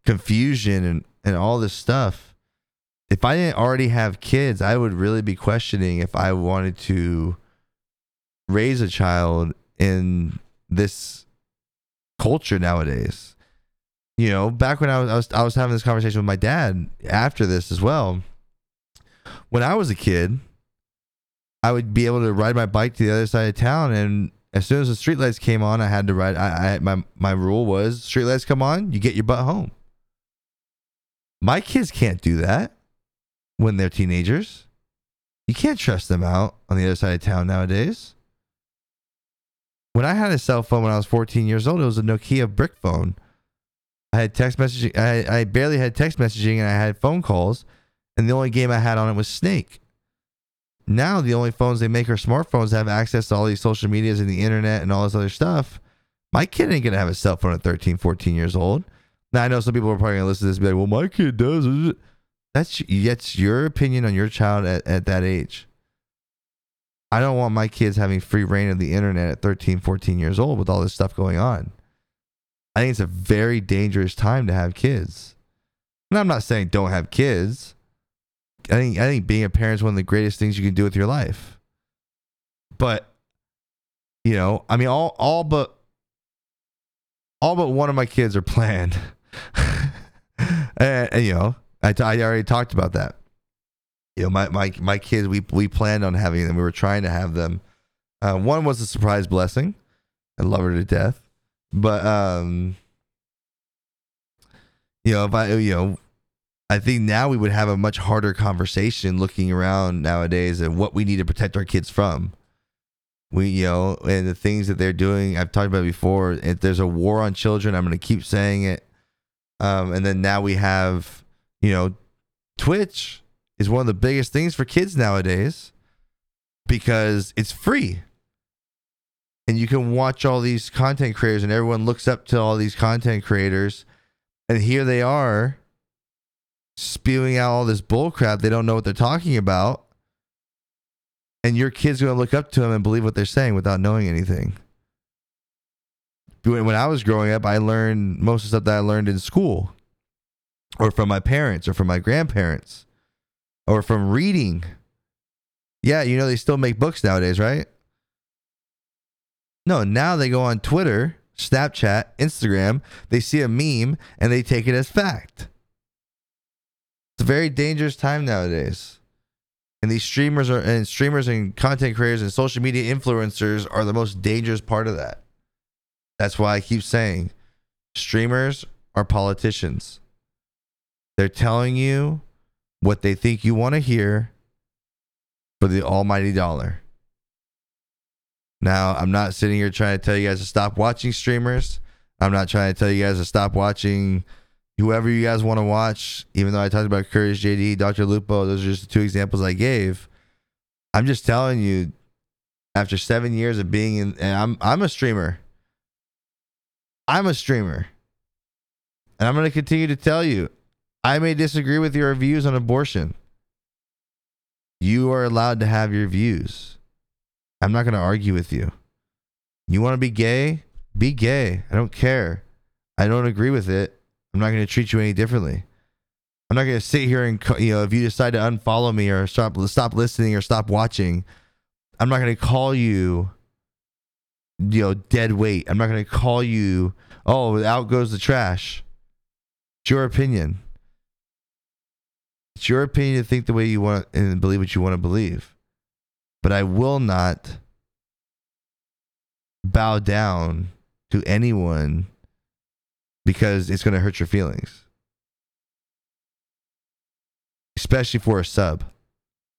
confusion and and all this stuff. If I didn't already have kids, I would really be questioning if I wanted to raise a child in this culture nowadays. You know, back when I was I was I was having this conversation with my dad after this as well. When I was a kid, I would be able to ride my bike to the other side of town and as soon as the streetlights came on, I had to ride. I, I my my rule was streetlights come on, you get your butt home. My kids can't do that when they're teenagers. You can't trust them out on the other side of town nowadays. When I had a cell phone when I was 14 years old, it was a Nokia brick phone. I had text messaging. I, I barely had text messaging and I had phone calls, and the only game I had on it was Snake. Now the only phones they make are smartphones that have access to all these social medias and the internet and all this other stuff. My kid ain't gonna have a cell phone at 13, 14 years old. Now I know some people are probably gonna listen to this and be like, "Well, my kid does." That's that's your opinion on your child at, at that age. I don't want my kids having free reign of the internet at 13, 14 years old with all this stuff going on. I think it's a very dangerous time to have kids. And I'm not saying don't have kids. I think I think being a parent is one of the greatest things you can do with your life. But you know, I mean, all all but all but one of my kids are planned, and, and, you know, I, t- I already talked about that. You know, my my my kids, we we planned on having them. We were trying to have them. Uh, one was a surprise blessing. I love her to death, but um, you know, if I you know I think now we would have a much harder conversation looking around nowadays and what we need to protect our kids from. We, you know, and the things that they're doing, I've talked about before. If there's a war on children, I'm going to keep saying it. Um, and then now we have, you know, Twitch is one of the biggest things for kids nowadays because it's free. And you can watch all these content creators, and everyone looks up to all these content creators. And here they are spewing out all this bullcrap. They don't know what they're talking about. And your kid's going to look up to them and believe what they're saying without knowing anything. When when I was growing up, I learned most of the stuff that I learned in school or from my parents or from my grandparents or from reading. Yeah, you know, they still make books nowadays, right? No, now they go on Twitter, Snapchat, Instagram, they see a meme and they take it as fact. It's a very dangerous time nowadays. And these streamers are and streamers and content creators and social media influencers are the most dangerous part of that. That's why I keep saying streamers are politicians. They're telling you what they think you want to hear for the almighty dollar. Now, I'm not sitting here trying to tell you guys to stop watching streamers. I'm not trying to tell you guys to stop watching whoever you guys want to watch, even though I talked about Courage JD, Dr. Lupo, those are just the two examples I gave. I'm just telling you, after seven years of being in, and I'm I'm a streamer. I'm a streamer. And I'm going to continue to tell you, I may disagree with your views on abortion. You are allowed to have your views. I'm not going to argue with you. You want to be gay? Be gay. I don't care. I don't agree with it. I'm not going to treat you any differently. I'm not going to sit here and you know if you decide to unfollow me or stop stop listening or stop watching, I'm not going to call you you know dead weight. I'm not going to call you oh out goes the trash. It's your opinion. It's your opinion to think the way you want and believe what you want to believe. But I will not bow down to anyone because it's going to hurt your feelings. Especially for a sub,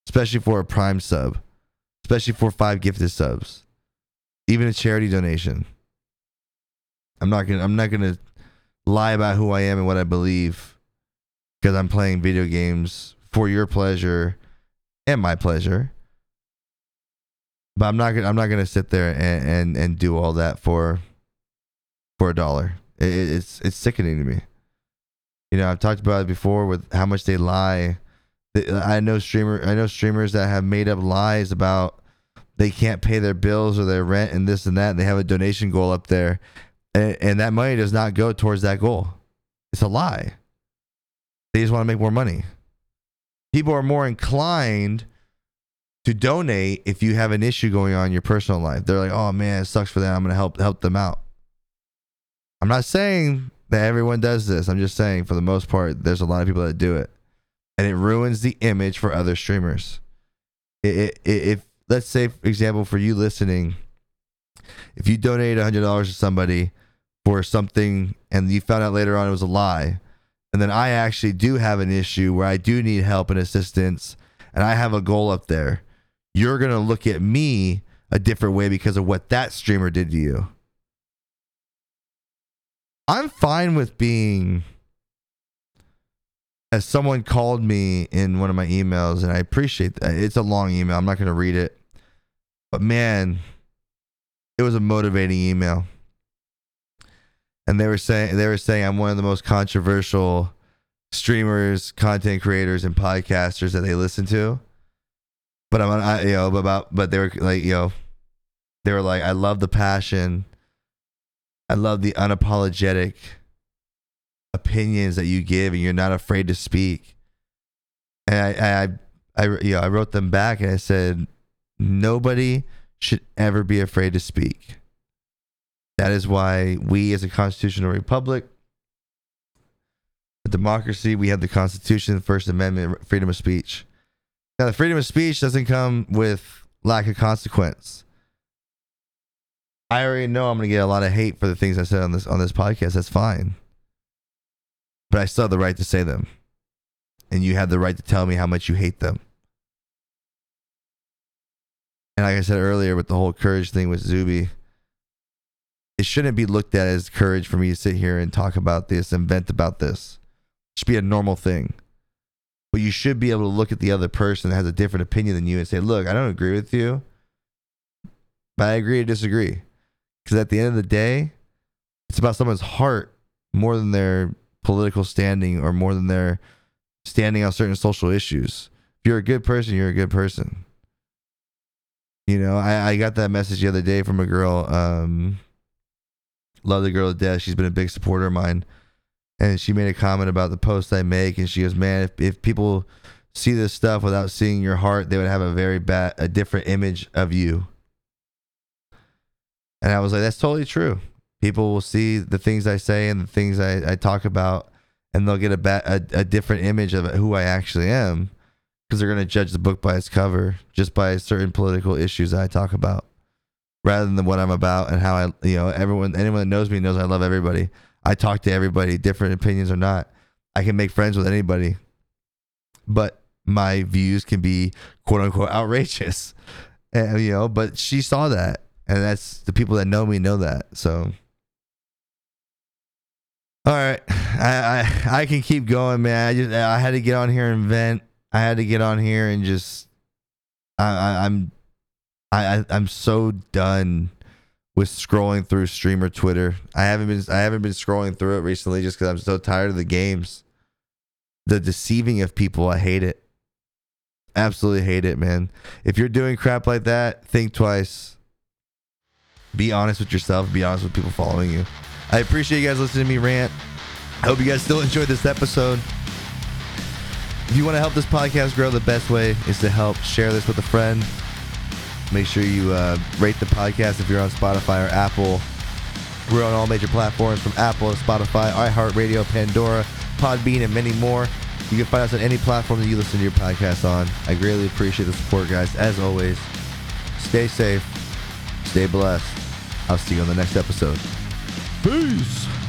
especially for a prime sub, especially for five gifted subs, even a charity donation. I'm not gonna I'm not gonna lie about who I am and what I believe because I'm playing video games for your pleasure and my pleasure. But I'm not gonna I'm not gonna sit there and and, and do all that for for a dollar. It, it's it's sickening to me. You know, I've talked about it before with how much they lie. I know streamer I know streamers that have made up lies about they can't pay their bills or their rent and this and that. And they have a donation goal up there, and, and that money does not go towards that goal. It's a lie. They just want to make more money. People are more inclined to donate if you have an issue going on in your personal life. They're like, "Oh man, it sucks for them. I'm going to help help them out." I'm not saying that everyone does this. I'm just saying for the most part, there's a lot of people that do it, and it ruins the image for other streamers. It, it, it, if let's say, for example, for you listening, if you donate hundred dollars to somebody for something and you found out later on it was a lie, and then I actually do have an issue where I do need help and assistance, and I have a goal up there, you're gonna look at me a different way because of what that streamer did to you. I'm fine with being as someone called me in one of my emails and I appreciate that. It's a long email. I'm not going to read it. But man, it was a motivating email. And they were saying they were saying I'm one of the most controversial streamers, content creators and podcasters that they listen to. But I'm I, you know about but they were like you know they were like I love the passion I love the unapologetic opinions that you give, and you're not afraid to speak. And I, I, I, you know, I wrote them back, and I said, nobody should ever be afraid to speak. That is why we, as a constitutional republic, a democracy, we have the Constitution, the First Amendment, freedom of speech. Now, the freedom of speech doesn't come with lack of consequence. I already know I'm gonna get a lot of hate for the things I said on this on this podcast. That's fine. But I still have the right to say them. And you have the right to tell me how much you hate them. And like I said earlier, with the whole courage thing with Zuby, it shouldn't be looked at as courage for me to sit here and talk about this and vent about this. It should be a normal thing. But you should be able to look at the other person that has a different opinion than you and say, look, I don't agree with you, but I agree to disagree. Because at the end of the day, it's about someone's heart more than their political standing or more than their standing on certain social issues. If you're a good person, you're a good person. You know, I, I got that message the other day from a girl. Um, love the girl to death. She's been a big supporter of mine. And she made a comment about the post I make. And she goes, Man, if, if people see this stuff without seeing your heart, they would have a very bad, a different image of you. And I was like, That's totally true. People will see the things I say and the things I, I talk about, and they'll get a, ba- a, a different image of who I actually am because they're going to judge the book by its cover just by certain political issues I talk about rather than what I'm about and how I, you know, everyone, anyone that knows me knows I love everybody. I talk to everybody, different opinions or not. I can make friends with anybody, but my views can be quote unquote outrageous. And, you know, but she saw that. And that's the people that know me know that. So, all right, I, I I can keep going, man. I just I had to get on here and vent. I had to get on here and just I, I I'm I, I'm so done with scrolling through streamer Twitter. I haven't been I haven't been scrolling through it recently just because I'm so tired of the games, the deceiving of people. I hate it. Absolutely hate it, man. If you're doing crap like that, think twice. Be honest with yourself. Be honest with people following you. I appreciate you guys listening to me rant. I hope you guys still enjoyed this episode. If you want to help this podcast grow, the best way is to help share this with a friend. Make sure you uh, rate the podcast if you're on Spotify or Apple. We're on all major platforms from Apple, Spotify, iHeartRadio, Pandora, Podbean, and many more. You can find us on any platform that you listen to your podcast on. I greatly appreciate the support, guys. As always, stay safe, stay blessed. I'll see you on the next episode. Peace.